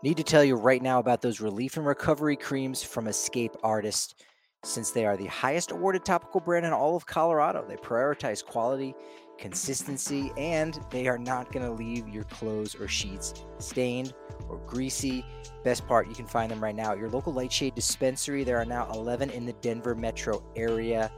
Need to tell you right now about those relief and recovery creams from Escape Artist. Since they are the highest awarded topical brand in all of Colorado, they prioritize quality, consistency, and they are not going to leave your clothes or sheets stained or greasy. Best part, you can find them right now at your local Lightshade dispensary. There are now 11 in the Denver metro area.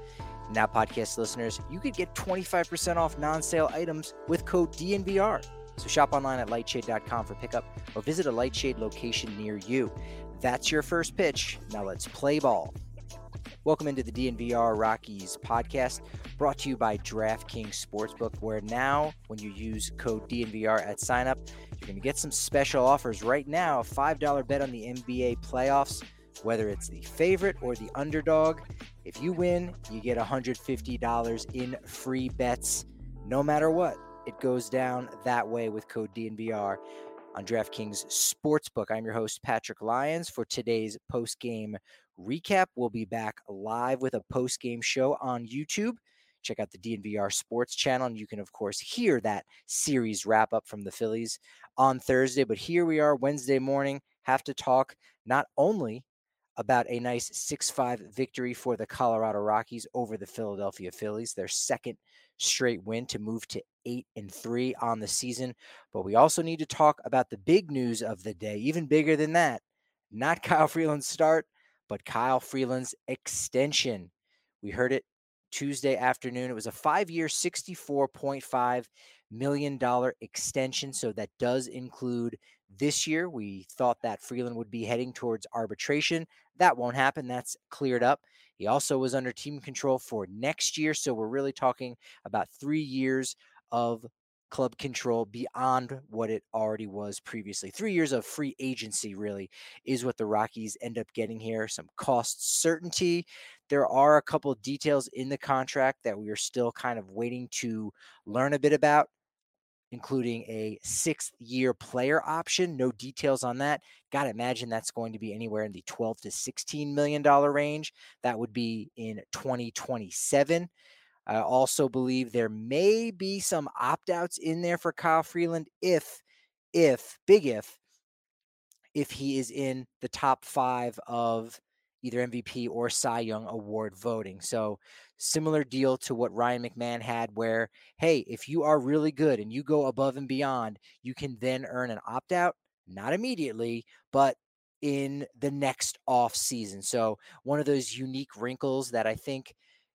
Now, podcast listeners, you could get 25% off non sale items with code DNVR. So shop online at lightshade.com for pickup or visit a Lightshade location near you. That's your first pitch. Now let's play ball. Welcome into the DNVR Rockies podcast brought to you by DraftKings Sportsbook, where now, when you use code DNVR at signup, you're going to get some special offers right now. A $5 bet on the NBA playoffs, whether it's the favorite or the underdog. If you win, you get $150 in free bets no matter what. It goes down that way with code DNVR on DraftKings Sportsbook. I'm your host, Patrick Lyons. For today's post game recap, we'll be back live with a post game show on YouTube. Check out the DNVR Sports channel, and you can, of course, hear that series wrap up from the Phillies on Thursday. But here we are, Wednesday morning. Have to talk not only about a nice 6 5 victory for the Colorado Rockies over the Philadelphia Phillies, their second straight win to move to 8 and 3 on the season. But we also need to talk about the big news of the day, even bigger than that. Not Kyle Freeland's start, but Kyle Freeland's extension. We heard it Tuesday afternoon. It was a five year, $64.5 million extension. So that does include this year. We thought that Freeland would be heading towards arbitration. That won't happen. That's cleared up. He also was under team control for next year. So we're really talking about three years of club control beyond what it already was previously. Three years of free agency, really, is what the Rockies end up getting here. Some cost certainty. There are a couple details in the contract that we are still kind of waiting to learn a bit about including a sixth year player option. No details on that. Got to imagine that's going to be anywhere in the 12 to 16 million dollar range. That would be in 2027. I also believe there may be some opt outs in there for Kyle Freeland if, if, big if, if he is in the top five of either MVP or Cy Young award voting. So, similar deal to what Ryan McMahon had, where, hey, if you are really good and you go above and beyond, you can then earn an opt out, not immediately, but in the next off season. So, one of those unique wrinkles that I think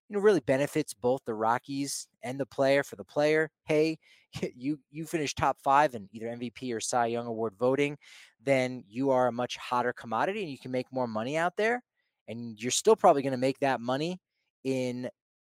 you know really benefits both the Rockies and the player for the player. Hey, you you finish top 5 in either MVP or Cy Young award voting, then you are a much hotter commodity and you can make more money out there and you're still probably going to make that money in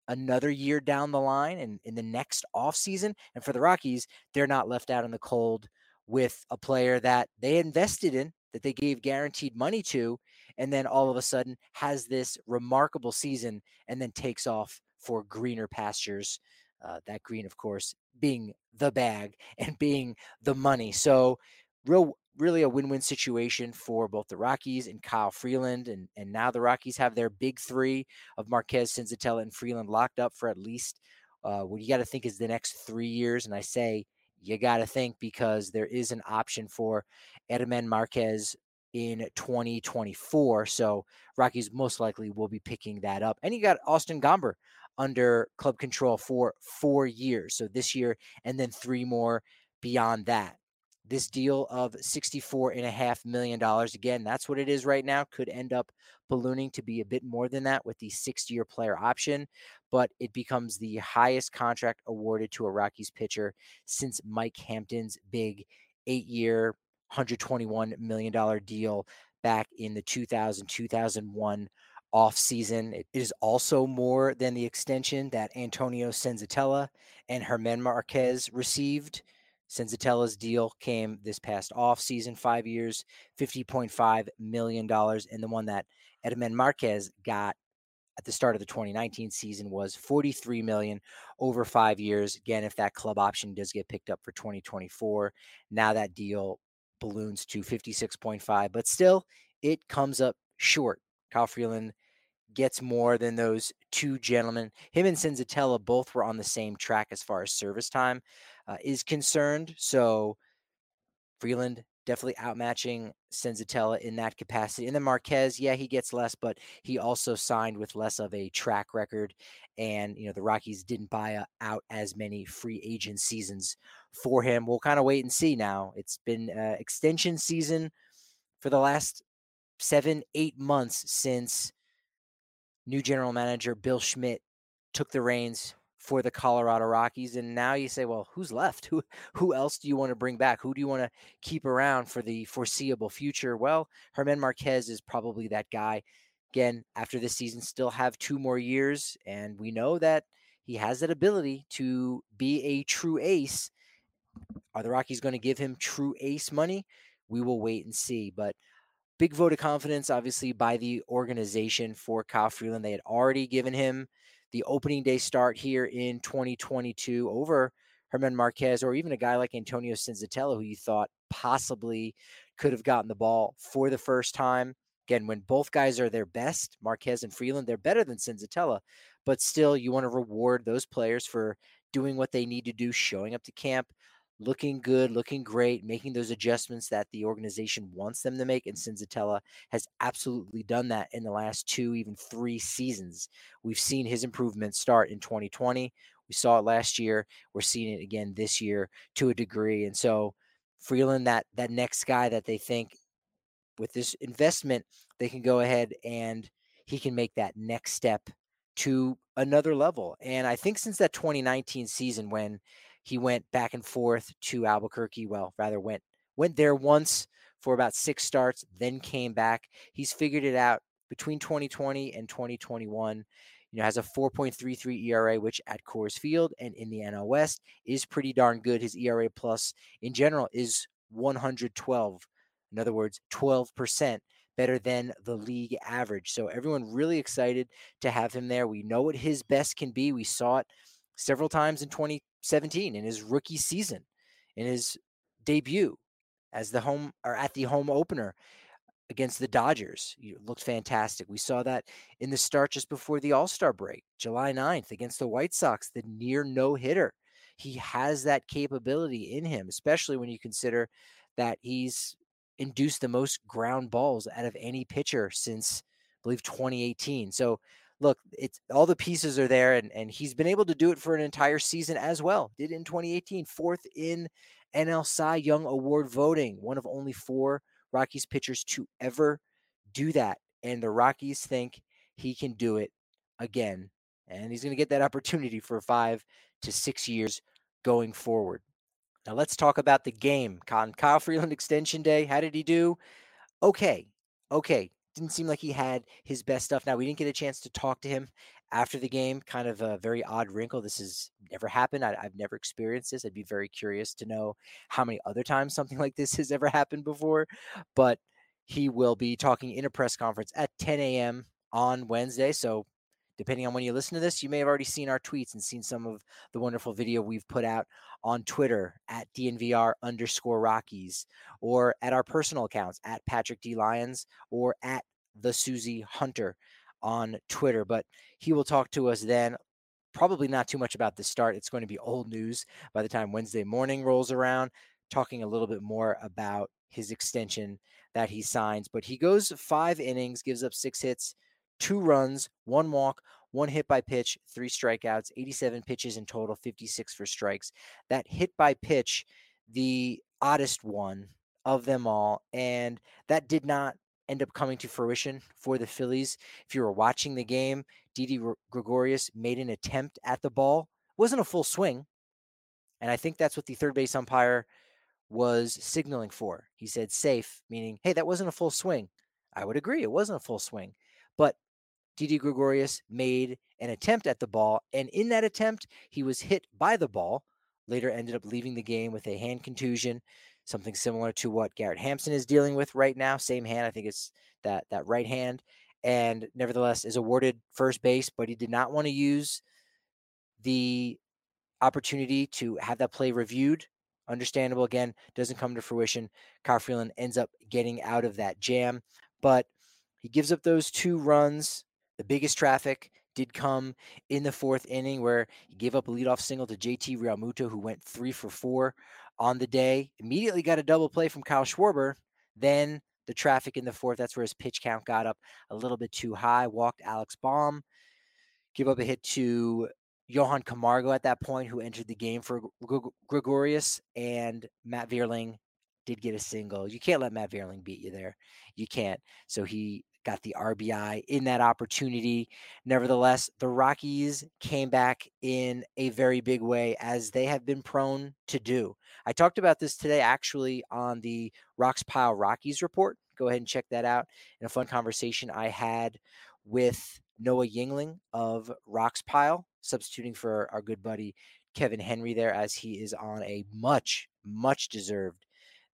another year down the line and in the next offseason. And for the Rockies, they're not left out in the cold with a player that they invested in, that they gave guaranteed money to, and then all of a sudden has this remarkable season and then takes off for greener pastures. Uh, that green, of course, being the bag and being the money. So, real really a win-win situation for both the Rockies and Kyle Freeland. And and now the Rockies have their big three of Marquez, Senzatela, and Freeland locked up for at least uh, what you got to think is the next three years. And I say you got to think because there is an option for German Marquez in 2024. So Rockies most likely will be picking that up. And you got Austin Gomber under club control for four years. So this year and then three more beyond that. This deal of $64.5 million, again, that's what it is right now, could end up ballooning to be a bit more than that with the six year player option, but it becomes the highest contract awarded to a Rockies pitcher since Mike Hampton's big eight year, $121 million deal back in the 2000 2001 off season. It is also more than the extension that Antonio Senzatela and Herman Marquez received. Senzatela's deal came this past off season, five years, $50.5 million. And the one that German Marquez got at the start of the 2019 season was 43 million over five years. Again, if that club option does get picked up for 2024, now that deal balloons to 56.5, but still it comes up short. Kyle Freeland gets more than those two gentlemen. Him and Senzatela both were on the same track as far as service time uh, is concerned. So Freeland definitely outmatching Senzatela in that capacity. And then Marquez, yeah, he gets less, but he also signed with less of a track record. And, you know, the Rockies didn't buy out as many free agent seasons for him. We'll kind of wait and see now. It's been uh, extension season for the last seven, eight months since new general manager Bill Schmidt took the reins for the Colorado Rockies. And now you say, well, who's left? Who who else do you want to bring back? Who do you want to keep around for the foreseeable future? Well, Herman Marquez is probably that guy. Again, after this season, still have two more years, and we know that he has that ability to be a true ace. Are the Rockies going to give him true ace money? We will wait and see. But big vote of confidence, obviously, by the organization for Kyle Freeland. They had already given him the opening day start here in 2022 over Herman Marquez or even a guy like Antonio Senzatela, who you thought possibly could have gotten the ball for the first time. Again, when both guys are their best, Marquez and Freeland, they're better than Senzatela, but still, you want to reward those players for doing what they need to do, showing up to camp, looking good, looking great, making those adjustments that the organization wants them to make. And Senzatela has absolutely done that in the last two, even three seasons. We've seen his improvements start in 2020. We saw it last year. We're seeing it again this year to a degree. And so Freeland, that that next guy that they think with this investment, they can go ahead and he can make that next step to another level. And I think since that 2019 season when he went back and forth to Albuquerque. Well, rather went went there once for about six starts, then came back. He's figured it out between 2020 and 2021. You know, has a 4.33 ERA, which at Coors Field and in the NL West is pretty darn good. His ERA plus in general is 112. In other words, 12% better than the league average. So everyone really excited to have him there. We know what his best can be. We saw it several times in 2017 in his rookie season, in his debut as the home or at the home opener against the Dodgers. It looked fantastic. We saw that in the start just before the All Star break, July 9th against the White Sox, the near no hitter. He has that capability in him, especially when you consider that he's induced the most ground balls out of any pitcher since, I believe, 2018. So look, it's all the pieces are there, and and he's been able to do it for an entire season as well. Did in 2018, fourth in NL Cy Young Award voting, one of only four Rockies pitchers to ever do that, and the Rockies think he can do it again, and he's going to get that opportunity for five to six years going forward. Now let's talk about the game. Kyle Freeland extension day. How did he do? Okay, okay didn't seem like he had his best stuff. Now we didn't get a chance to talk to him after the game. Kind of a very odd wrinkle. This has never happened. I, have never experienced this. I'd be very curious to know how many other times something like this has ever happened before. But he will be talking in a press conference at 10 a.m. on Wednesday. So depending on when you listen to this, you may have already seen our tweets and seen some of the wonderful video we've put out on Twitter at DNVR underscore Rockies or at our personal accounts at Patrick D. Lyons or at the Susie Hunter on Twitter. But he will talk to us then. Probably not too much about the start. It's going to be old news by the time Wednesday morning rolls around, talking a little bit more about his extension that he signs. But he goes five innings, gives up six hits, two runs, one walk, one hit by pitch, three strikeouts, 87 pitches in total, 56 for strikes. That hit by pitch, the oddest one of them all. And that did not end up coming to fruition for the Phillies. If you were watching the game, Didi Gregorius made an attempt at the ball. It wasn't a full swing. And I think that's what the third base umpire was signaling for. He said safe, meaning, hey, that wasn't a full swing. I would agree, it wasn't a full swing. But Didi Gregorius made an attempt at the ball, and in that attempt, he was hit by the ball. Later, ended up leaving the game with a hand contusion, something similar to what Garrett Hampson is dealing with right now. Same hand, I think it's that that right hand, and nevertheless is awarded first base, but he did not want to use the opportunity to have that play reviewed understandable again doesn't come to fruition kyle freeland ends up getting out of that jam but he gives up those two runs the biggest traffic did come in the fourth inning where he gave up a leadoff single to jt realmuto who went three for four on the day immediately got a double play from kyle schwarber then the traffic in the fourth that's where his pitch count got up a little bit too high walked alex bohm give up a hit to Johan Camargo at that point, who entered the game for Gregorius, and Matt Vierling did get a single. You can't let Matt Vierling beat you there. You can't. So he got the RBI in that opportunity. Nevertheless, the Rockies came back in a very big way, as they have been prone to do. I talked about this today actually on the Rox Pile Rockies report. Go ahead and check that out in a fun conversation I had with Noah Yingling of Rox Pile, substituting for our good buddy Kevin Henry there, as he is on a much, much deserved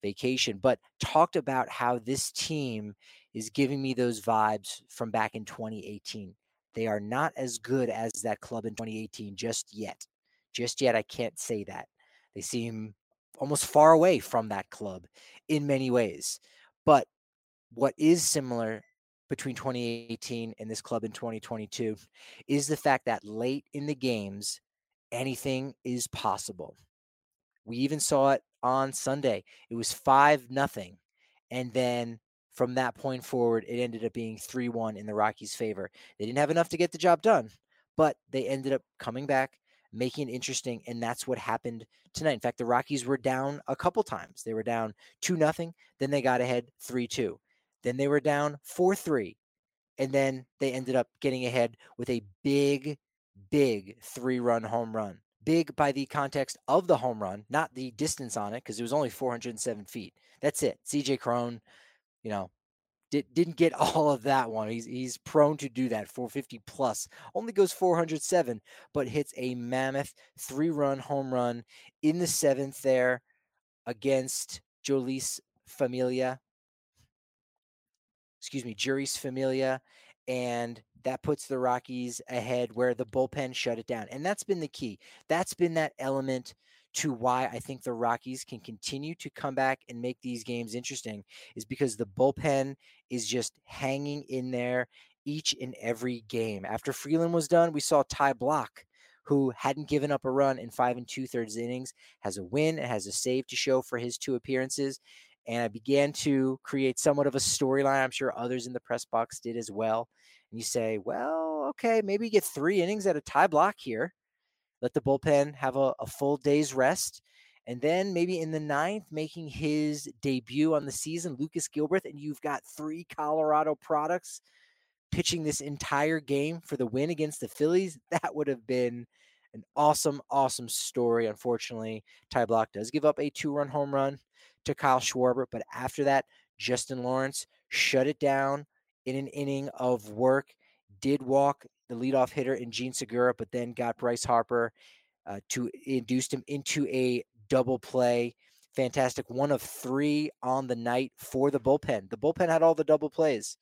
vacation. But talked about how this team is giving me those vibes from back in 2018. They are not as good as that club in 2018 just yet. Just yet, I can't say that. They seem almost far away from that club in many ways. But what is similar between 2018 and this club in 2022 is the fact that late in the games, anything is possible. We even saw it on Sunday. It was 5 nothing. And then from that point forward, it ended up being 3 1 in the Rockies' favor. They didn't have enough to get the job done, but they ended up coming back, making it interesting. And that's what happened tonight. In fact, the Rockies were down a couple times. They were down 2 nothing. Then they got ahead 3 2. Then they were down 4 3. And then they ended up getting ahead with a big, big three run home run. Big by the context of the home run, not the distance on it, because it was only 407 feet. That's it. CJ Cron, you know, did, didn't get all of that one. He's he's prone to do that. 450 plus. Only goes 407, but hits a mammoth three-run home run in the seventh there against Jeurys Familia excuse me, Jeurys Familia, and that puts the Rockies ahead where the bullpen shut it down. And that's been the key. That's been that element to why I think the Rockies can continue to come back and make these games interesting is because the bullpen is just hanging in there each and every game. After Freeland was done, we saw Ty Blach, who hadn't given up a run in five and two thirds innings, has a win and has a save to show for his two appearances and I began to create somewhat of a storyline. I'm sure others in the press box did as well. And you say, well, okay, maybe get three innings at a Ty Blach here. Let the bullpen have a, a full day's rest. And then maybe in the ninth, making his debut on the season, Lucas Gilbreath, and you've got three Colorado products pitching this entire game for the win against the Phillies. That would have been an awesome, awesome story. Unfortunately, Ty Blach does give up a two run home run to Kyle Schwarber. But after that, Justin Lawrence shut it down in an inning of work, did walk the leadoff hitter in Jean Segura, but then got Bryce Harper uh, to induce him into a double play. Fantastic. One of three on the night for the bullpen. The bullpen had all the double plays.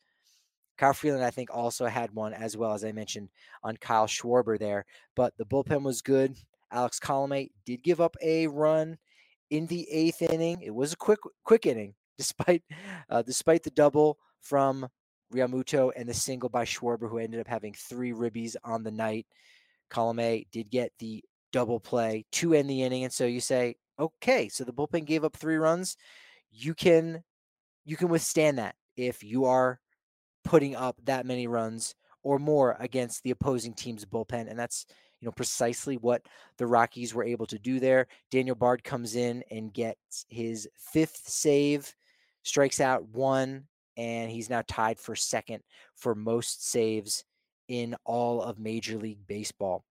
Kyle Freeland, I think, also had one as well as I mentioned on Kyle Schwarber there. But the bullpen was good. Alex Colome did give up a run in the eighth inning. It was a quick quick inning, despite uh, despite the double from Realmuto and the single by Schwarber, who ended up having three ribbies on the night. Colome did get the double play to end the inning, and so you say, okay, so the bullpen gave up three runs. You can you can withstand that if you are putting up that many runs or more against the opposing team's bullpen, and that's you know precisely what the Rockies were able to do there. Daniel Bard comes in and gets his fifth save, strikes out one, and he's now tied for second for most saves in all of Major League Baseball.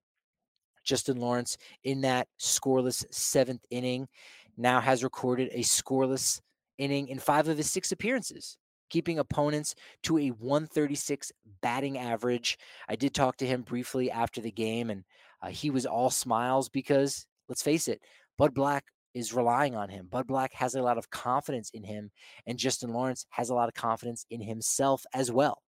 Justin Lawrence in that scoreless seventh inning now has recorded a scoreless inning in five of his six appearances, keeping opponents to a 136 batting average. I did talk to him briefly after the game, and uh, he was all smiles because, let's face it, Bud Black is relying on him. Bud Black has a lot of confidence in him, and Justin Lawrence has a lot of confidence in himself as well.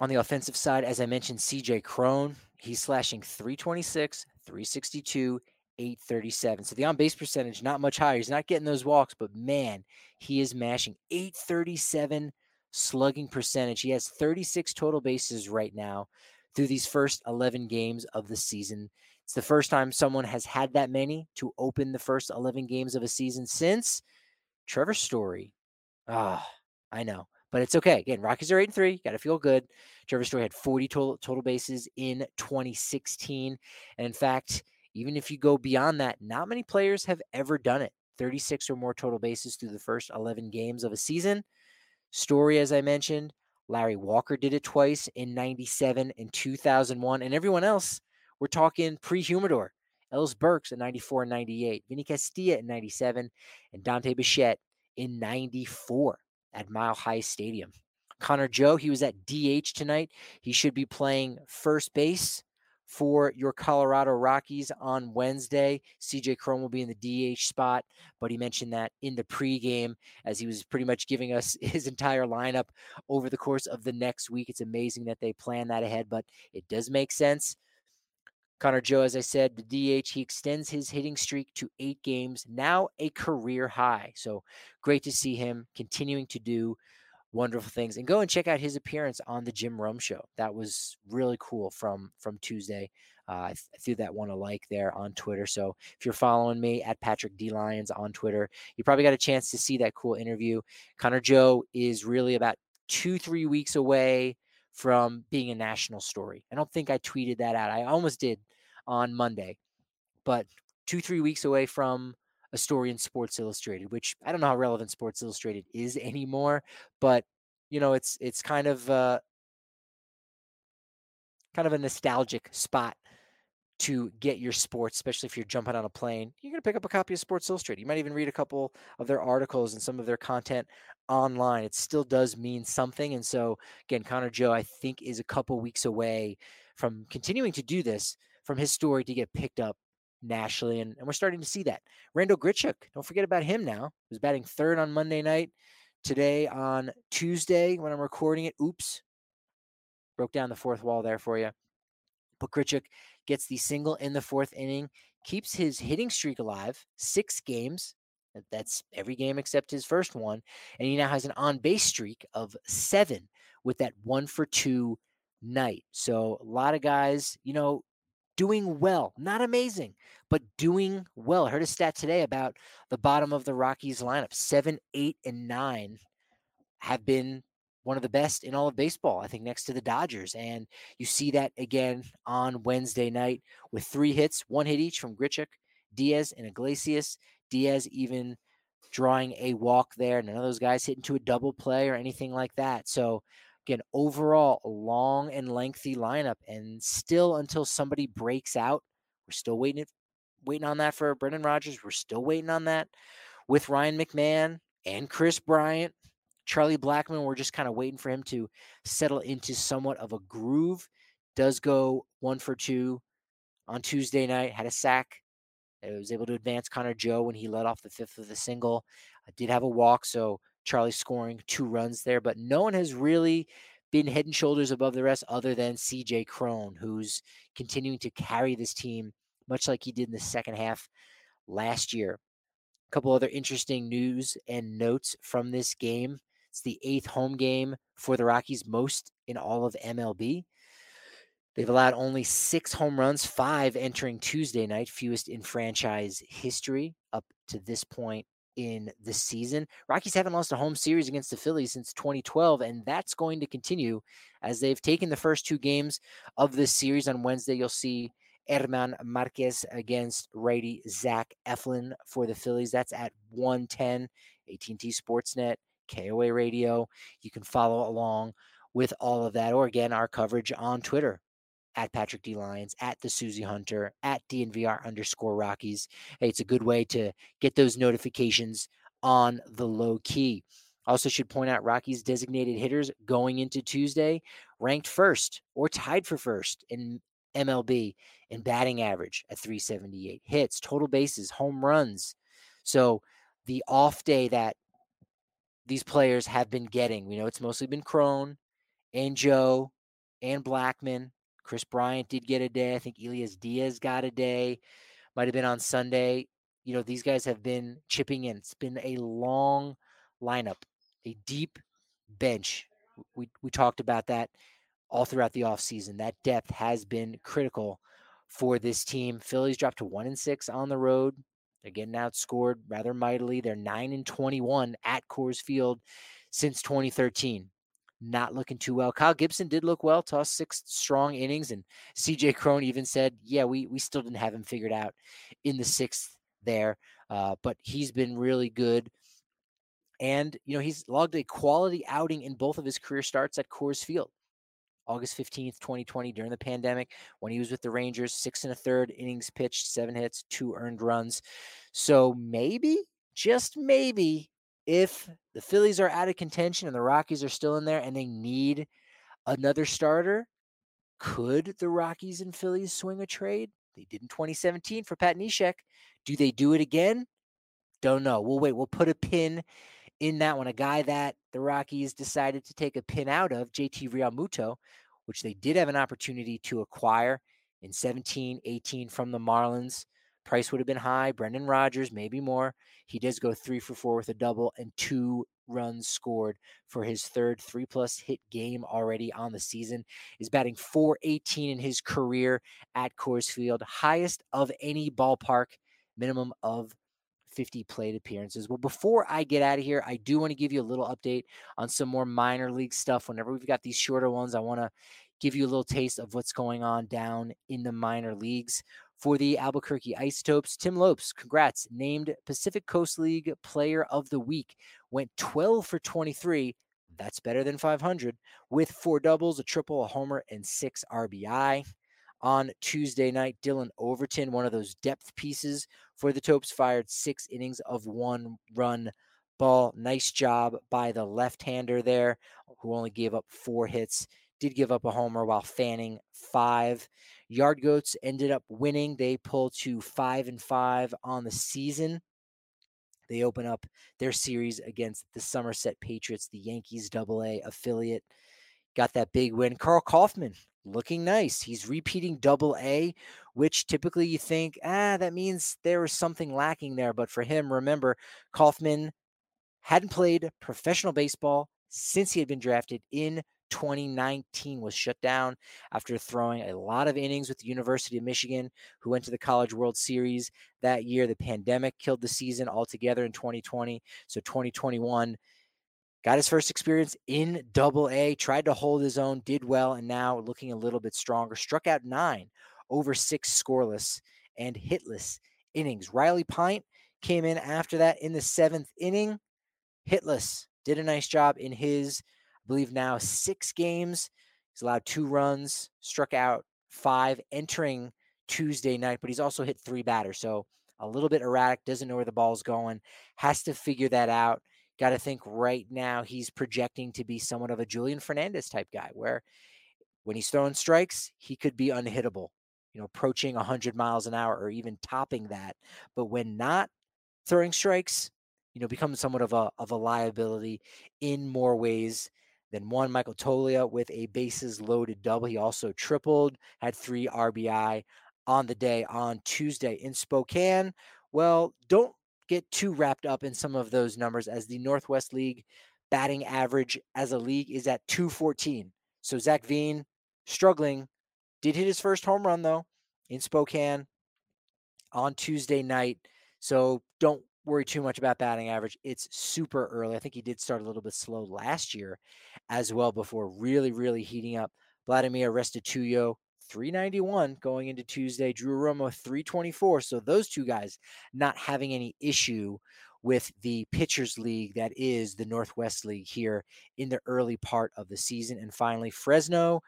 On the offensive side, as I mentioned, CJ Cron, he's slashing 326, 362, 837. So the on base percentage, not much higher. He's not getting those walks, but man, he is mashing 837 slugging percentage. He has 36 total bases right now through these first 11 games of the season. It's the first time someone has had that many to open the first 11 games of a season since Trevor Story. Ah, I know, but it's okay. Again, Rockies are 8 and 3. Got to feel good. Trevor Story had 40 total, total bases in 2016. And in fact, even if you go beyond that, not many players have ever done it. 36 or more total bases through the first 11 games of a season. Story, as I mentioned, Larry Walker did it twice in 97 and 2001. And everyone else, we're talking pre Humidor. Ellis Burks in 94 and 98, Vinny Castilla in 97, and Dante Bichette in 94 at Mile High Stadium. Connor Joe, he was at DH tonight. He should be playing first base for your Colorado Rockies on Wednesday. CJ Cron will be in the DH spot, but he mentioned that in the pregame as he was pretty much giving us his entire lineup over the course of the next week. It's amazing that they plan that ahead, but it does make sense. Connor Joe, as I said, the DH, he extends his hitting streak to eight games, now a career high. So great to see him continuing to do wonderful things. And go and check out his appearance on the Jim Rome show. That was really cool from from Tuesday. Uh, I, I, threw that one a like there on Twitter. So if you're following me at Patrick D Lyons on Twitter, you probably got a chance to see that cool interview. Connor Joe is really about two three weeks away from being a national story. I don't think I tweeted that out. I almost did on Monday, but two three weeks away from a story in Sports Illustrated, which I don't know how relevant Sports Illustrated is anymore, but you know, it's it's kind of uh, kind of a nostalgic spot to get your sports, especially if you're jumping on a plane. You're going to pick up a copy of Sports Illustrated. You might even read a couple of their articles and some of their content online. It still does mean something. And so, again, Connor Joe, I think, is a couple weeks away from continuing to do this, from his story to get picked up nationally, and, and we're starting to see that. Randall Grichuk, don't forget about him now. He was batting third on Monday night. Today on Tuesday, when I'm recording it, oops, broke down the fourth wall there for you. But Grichuk gets the single in the fourth inning, keeps his hitting streak alive, six games. That's every game except his first one. And he now has an on base streak of seven with that one for two night. So a lot of guys, you know, doing well. Not amazing, but doing well. I heard a stat today about the bottom of the Rockies lineup. Seven, eight, and nine have been one of the best in all of baseball, I think, next to the Dodgers. And you see that again on Wednesday night with three hits, one hit each from Grichuk, Diaz, and Iglesias. Diaz even drawing a walk there. None of those guys hit into a double play or anything like that. So Again, overall, long and lengthy lineup, and still until somebody breaks out, we're still waiting waiting on that for Brendan Rodgers. We're still waiting on that with Ryan McMahon and Kris Bryant. Charlie Blackmon, we're just kind of waiting for him to settle into somewhat of a groove. Does go one for two on Tuesday night, had a sack. I was able to advance Connor Joe when he led off the fifth of the single. I did have a walk, so Charlie scoring two runs there, but no one has really been head and shoulders above the rest other than CJ Cron, who's continuing to carry this team much like he did in the second half last year. A couple other interesting news and notes from this game. It's the eighth home game for the Rockies, most in all of MLB. They've allowed only six home runs, five entering Tuesday night, fewest in franchise history up to this point in the season. Rockies haven't lost a home series against the Phillies since 2012, and that's going to continue as they've taken the first two games of this series. On Wednesday, you'll see Herman Marquez against righty Zach Eflin for the Phillies. That's at 110, AT&T Sportsnet, KOA Radio. You can follow along with all of that, or again, our coverage on Twitter at Patrick D. Lyons, at the Susie Hunter, at DNVR underscore Rockies. It's a good way to get those notifications on the low key. Also, should point out Rockies designated hitters going into Tuesday ranked first or tied for first in MLB in batting average at 378 hits, total bases, home runs. So the off day that these players have been getting, we know it's mostly been Cron and Joe and Blackmon Kris Bryant did get a day. I think Elias Diaz got a day. Might have been on Sunday. You know, these guys have been chipping in. It's been a long lineup, a deep bench. We we talked about that all throughout the offseason. That depth has been critical for this team. Phillies dropped to one and six on the road. They're getting outscored rather mightily. They're nine and twenty-one at Coors Field since 2013 not looking too well. Kyle Gibson did look well, tossed six strong innings, and CJ Cron even said, "Yeah, we we still didn't have him figured out in the sixth there, uh, but he's been really good." And you know he's logged a quality outing in both of his career starts at Coors Field. August 15th, 2020, during the pandemic, when he was with the Rangers, six and a third innings pitched, seven hits, two earned runs. So maybe, just maybe, if the Phillies are out of contention and the Rockies are still in there and they need another starter, could the Rockies and Phillies swing a trade? They did in 2017 for Pat Neshek. Do they do it again? Don't know. We'll wait. We'll put a pin in that one. A guy that the Rockies decided to take a pin out of, JT Realmuto, which they did have an opportunity to acquire in 17, 18 from the Marlins. Price would have been high. Brendan Rodgers, maybe more. He does go three for four with a double and two runs scored for his third three plus hit game already on the season. Is batting 418 in his career at Coors Field, highest of any ballpark, minimum of 50 plate appearances. Well, before I get out of here, I do want to give you a little update on some more minor league stuff. Whenever we've got these shorter ones, I want to give you a little taste of what's going on down in the minor leagues for the Albuquerque Isotopes. Tim Lopes, congrats, named Pacific Coast League Player of the Week. Went 12 for 23. That's better than 500 with four doubles, a triple, a homer, and six RBI. On Tuesday night, Dillon Overton, one of those depth pieces for the Topes, fired six innings of one run ball. Nice job by the left hander there, who only gave up four hits did give up a homer while fanning five. Yard Goats ended up winning. They pull to five and five on the season. They open up their series against the Somerset Patriots, the Yankees Double A affiliate. Got that big win. Karl Kauffmann looking nice. He's repeating Double A, which typically you think, ah, that means there was something lacking there. But for him, remember, Kauffmann hadn't played professional baseball since he had been drafted in 2019 was shut down after throwing a lot of innings with the University of Michigan, who went to the College World Series that year. The pandemic killed the season altogether in 2020. So 2021 got his first experience in double A, tried to hold his own, did well, and now looking a little bit stronger. Struck out nine over six scoreless and hitless innings. Riley Pint came in after that in the seventh inning, hitless. Did a nice job in his believe now six games. He's allowed two runs, struck out five entering Tuesday night, but he's also hit three batters. So a little bit erratic, doesn't know where the ball's going, has to figure that out. Got to think right now he's projecting to be somewhat of a Julian Fernandez type guy, where when he's throwing strikes, he could be unhittable, you know, approaching 100 miles an hour or even topping that. But when not throwing strikes, you know, becomes somewhat of a of a liability in more ways Then one, Michael Toglia with a bases loaded double. He also tripled, had three RBI on the day on Tuesday in Spokane. Well, don't get too wrapped up in some of those numbers as the Northwest League batting average as a league is at 214. So Zach Veen struggling, did hit his first home run though in Spokane on Tuesday night. So don't worry too much about batting average. It's super early. I think he did start a little bit slow last year as well before really, really heating up. Vladimir Restituyo, 391 going into Tuesday. Drew Romo, 324. So those two guys not having any issue with the pitchers league that is the Northwest League here in the early part of the season. And finally, Fresno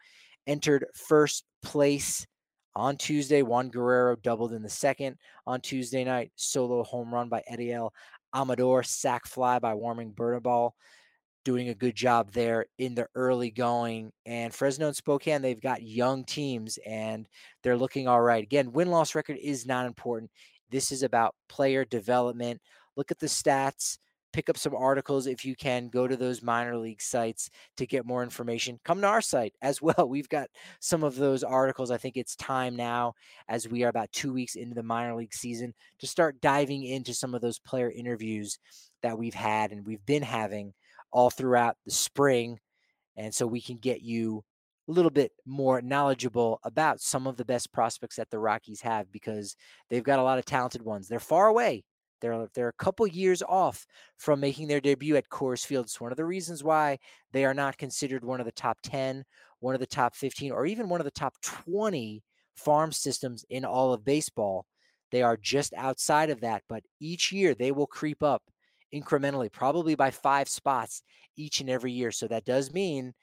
entered first place on Tuesday. Juan Guerrero doubled in the second on Tuesday night. Solo home run by Adael Amador, sac fly by Warming Bernabel doing a good job there in the early going. And Fresno and Spokane, they've got young teams and they're looking all right. Again, win loss record is not important. This is about player development. Look at the stats, pick up some articles if you can. Go to those minor league sites to get more information. Come to our site as well. We've got some of those articles. I think it's time now, as we are about two weeks into the minor league season, to start diving into some of those player interviews that we've had and we've been having all throughout the spring. And so we can get you a little bit more knowledgeable about some of the best prospects that the Rockies have because they've got a lot of talented ones. They're far away. They're they're a couple years off from making their debut at Coors Field. It's one of the reasons why they are not considered one of the top 10, one of the top 15, or even one of the top 20 farm systems in all of baseball. They are just outside of that, but each year they will creep up incrementally, probably by five spots each and every year. So that does mean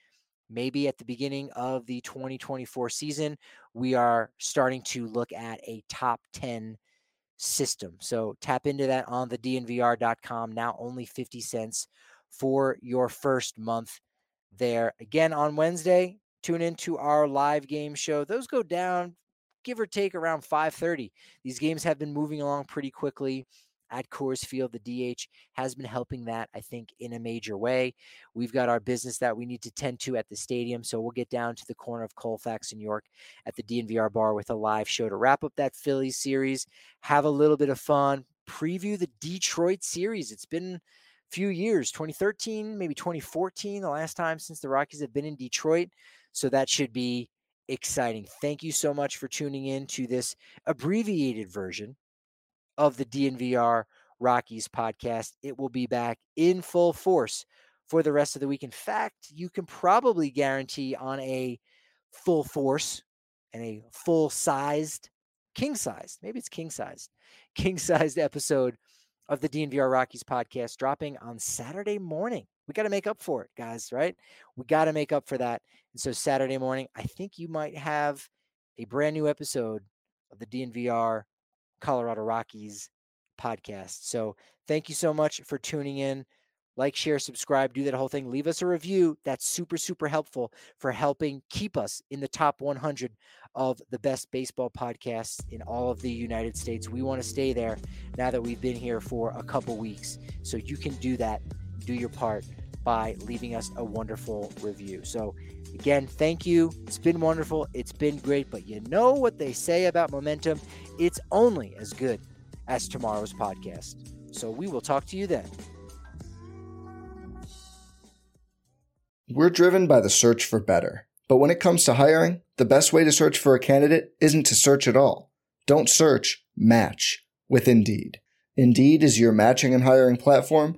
maybe at the beginning of the 2024 season, we are starting to look at a top 10 system. So tap into that on the dnvr.com. Now only 50 cents for your first month there. Again, on Wednesday, tune into our live game show. Those go down give or take around 5:30. These games have been moving along pretty quickly at Coors Field. The DH has been helping that, I think, in a major way. We've got our business that we need to tend to at the stadium. So we'll get down to the corner of Colfax and York at the DNVR bar with a live show to wrap up that Phillies series, have a little bit of fun, preview the Detroit series. It's been few years 2013, maybe 2014, the last time since the Rockies have been in Detroit. So that should be exciting. Thank you so much for tuning in to this abbreviated version of the DNVR Rockies podcast. It will be back in full force for the rest of the week. In fact, you can probably guarantee on a full force and a full sized, king sized, maybe it's king sized, king sized episode of the DNVR Rockies podcast dropping on Saturday morning. We got to make up for it, guys, right? We got to make up for that. And so Saturday morning, I think you might have a brand new episode of the DNVR Colorado Rockies podcast. So thank you so much for tuning in. Like, share, subscribe, do that whole thing. Leave us a review. That's super, super helpful for helping keep us in the top 100 of the best baseball podcasts in all of the United States. We want to stay there now that we've been here for a couple weeks. So you can do that, do your part by leaving us a wonderful review. So, again, thank you. It's been wonderful. It's been great. But you know what they say about momentum? It's only as good as tomorrow's podcast. So, we will talk to you then. We're driven by the search for better. But when it comes to hiring, the best way to search for a candidate isn't to search at all. Don't search, match with Indeed. Indeed is your matching and hiring platform